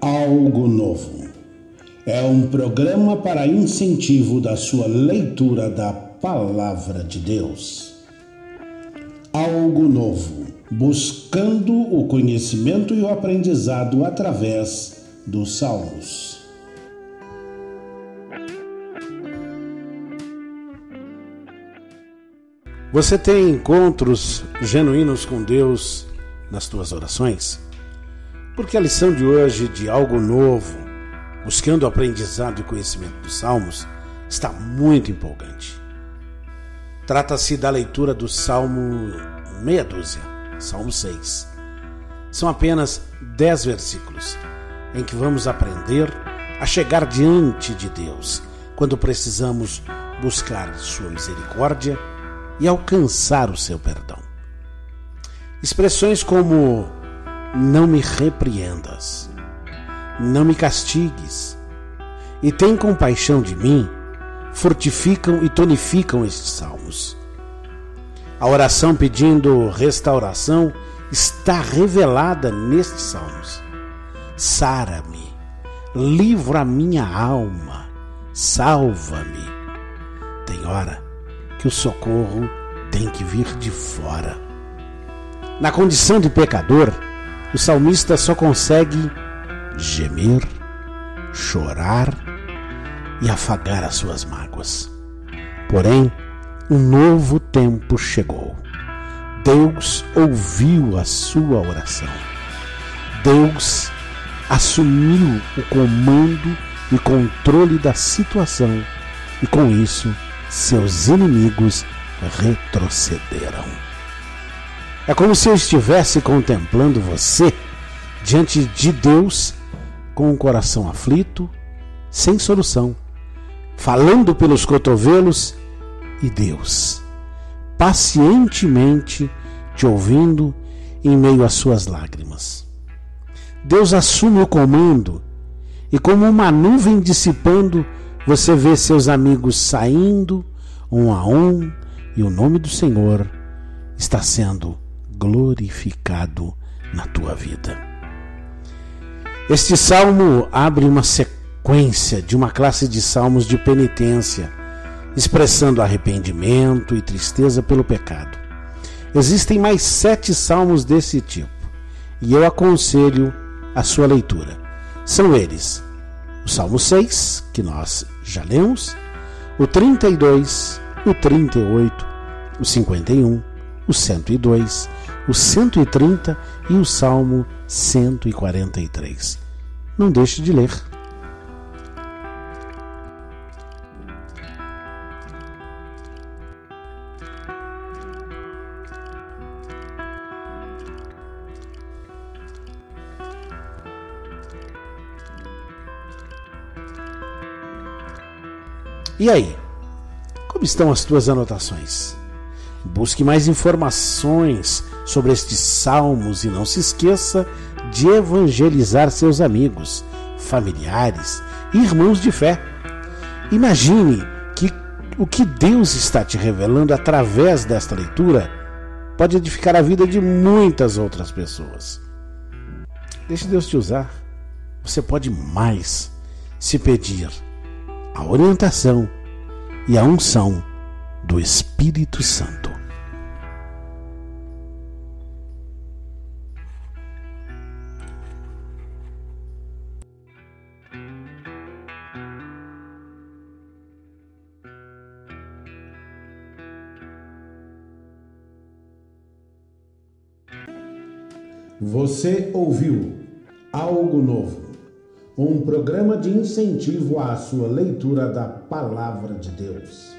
Algo Novo. É um programa para incentivo da sua leitura da Palavra de Deus. Algo Novo. Buscando o conhecimento e o aprendizado através dos Salmos. Você tem encontros genuínos com Deus nas tuas orações? Porque a lição de hoje de algo novo, buscando aprendizado e conhecimento dos Salmos, está muito empolgante. Trata-se da leitura do Salmo meia dúzia, Salmo 6. São apenas dez versículos em que vamos aprender a chegar diante de Deus quando precisamos buscar Sua misericórdia e alcançar o seu perdão. Expressões como não me repreendas, não me castigues e tem compaixão de mim, fortificam e tonificam estes salmos. A oração pedindo restauração está revelada nestes salmos. Sara-me, livra a minha alma, salva-me. Tem hora que o socorro tem que vir de fora. Na condição de pecador, o salmista só consegue gemer, chorar e afagar as suas mágoas. Porém, um novo tempo chegou. Deus ouviu a sua oração. Deus assumiu o comando e controle da situação e com isso seus inimigos retrocederam. É como se eu estivesse contemplando você diante de Deus com o coração aflito, sem solução, falando pelos cotovelos e Deus pacientemente te ouvindo em meio às suas lágrimas. Deus assume o comando e, como uma nuvem dissipando, você vê seus amigos saindo um a um e o nome do Senhor está sendo glorificado na tua vida. Este salmo abre uma sequência de uma classe de salmos de penitência, expressando arrependimento e tristeza pelo pecado. Existem mais sete salmos desse tipo e eu aconselho a sua leitura. São eles: o Salmo 6, que nós já lemos, o 32, o 38, o 51, o 102, o 130 e o Salmo 143. Não deixe de ler. E aí? Como estão as tuas anotações? Busque mais informações sobre estes salmos e não se esqueça de evangelizar seus amigos, familiares e irmãos de fé. Imagine que o que Deus está te revelando através desta leitura pode edificar a vida de muitas outras pessoas. Deixe Deus te usar. Você pode mais se pedir a orientação e a unção do Espírito Santo. Você ouviu Algo Novo um programa de incentivo à sua leitura da Palavra de Deus.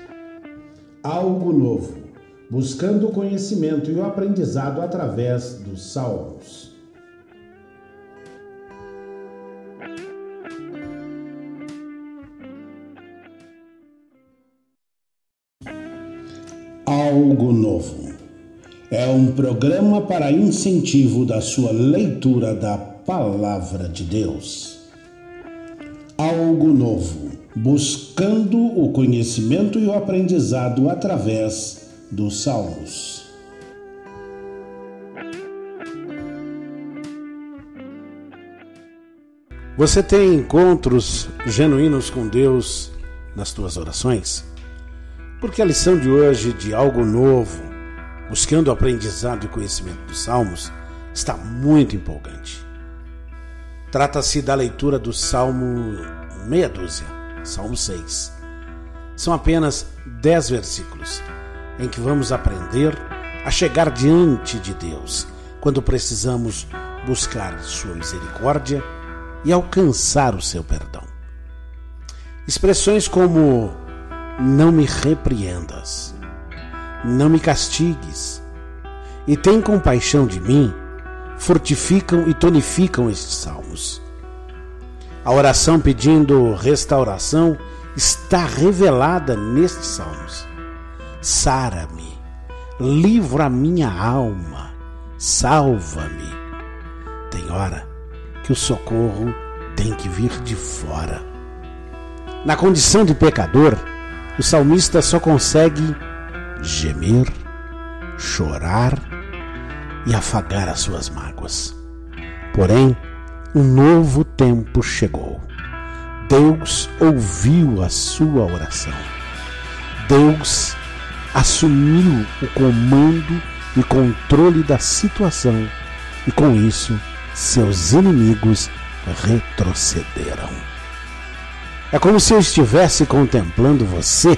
Algo novo, buscando o conhecimento e o aprendizado através dos Salmos. Algo Novo é um programa para incentivo da sua leitura da Palavra de Deus algo novo, buscando o conhecimento e o aprendizado através dos Salmos. Você tem encontros genuínos com Deus nas tuas orações? Porque a lição de hoje de algo novo, buscando o aprendizado e conhecimento dos Salmos, está muito empolgante. Trata-se da leitura do Salmo meia dúzia, Salmo 6. São apenas dez versículos em que vamos aprender a chegar diante de Deus quando precisamos buscar Sua misericórdia e alcançar o seu perdão. Expressões como não me repreendas, não me castigues e tem compaixão de mim fortificam e tonificam estes salmos. A oração pedindo restauração está revelada nestes salmos. Sara-me, livra minha alma, salva-me. Tem hora que o socorro tem que vir de fora. Na condição de pecador, o salmista só consegue gemer, chorar e afagar as suas mágoas. Porém, um novo tempo chegou. Deus ouviu a sua oração. Deus assumiu o comando e controle da situação e com isso seus inimigos retrocederam. É como se eu estivesse contemplando você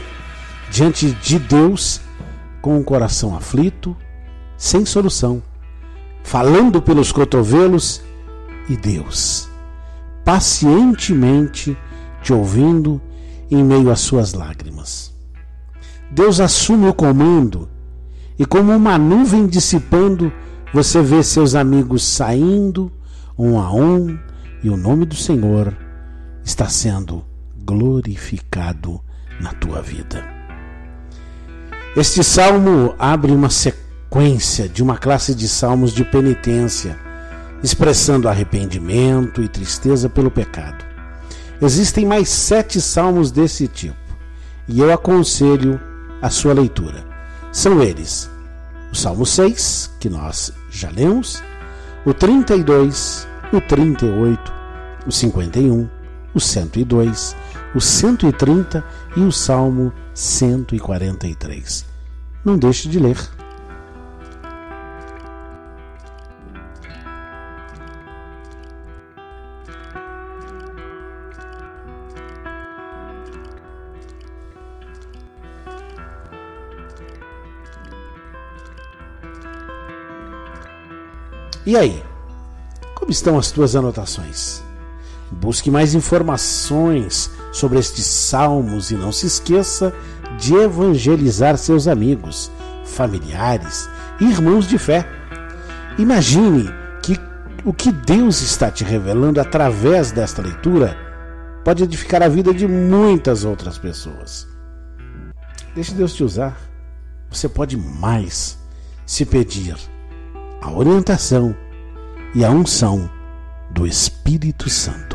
diante de Deus com o coração aflito, sem solução, falando pelos cotovelos e Deus, pacientemente te ouvindo em meio às suas lágrimas. Deus assume o comando e, como uma nuvem dissipando, você vê seus amigos saindo um a um e o nome do Senhor está sendo glorificado na tua vida. Este salmo abre uma sequência de uma classe de salmos de penitência, expressando arrependimento e tristeza pelo pecado. Existem mais sete salmos desse tipo e eu aconselho a sua leitura. São eles: o Salmo 6, que nós já lemos, o 32, o 38, o 51, o 102, o 130 e o Salmo 143. Não deixe de ler. E aí? Como estão as tuas anotações? Busque mais informações sobre estes salmos e não se esqueça de evangelizar seus amigos, familiares e irmãos de fé. Imagine que o que Deus está te revelando através desta leitura pode edificar a vida de muitas outras pessoas. Deixe Deus te usar. Você pode mais se pedir a orientação e a unção do Espírito Santo.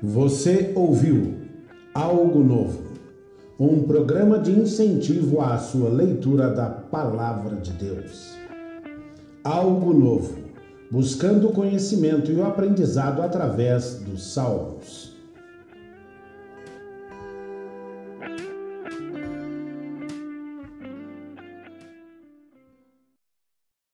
Você ouviu algo novo um programa de incentivo à sua leitura da Palavra de Deus. Algo novo, buscando conhecimento e o aprendizado através dos Salmos.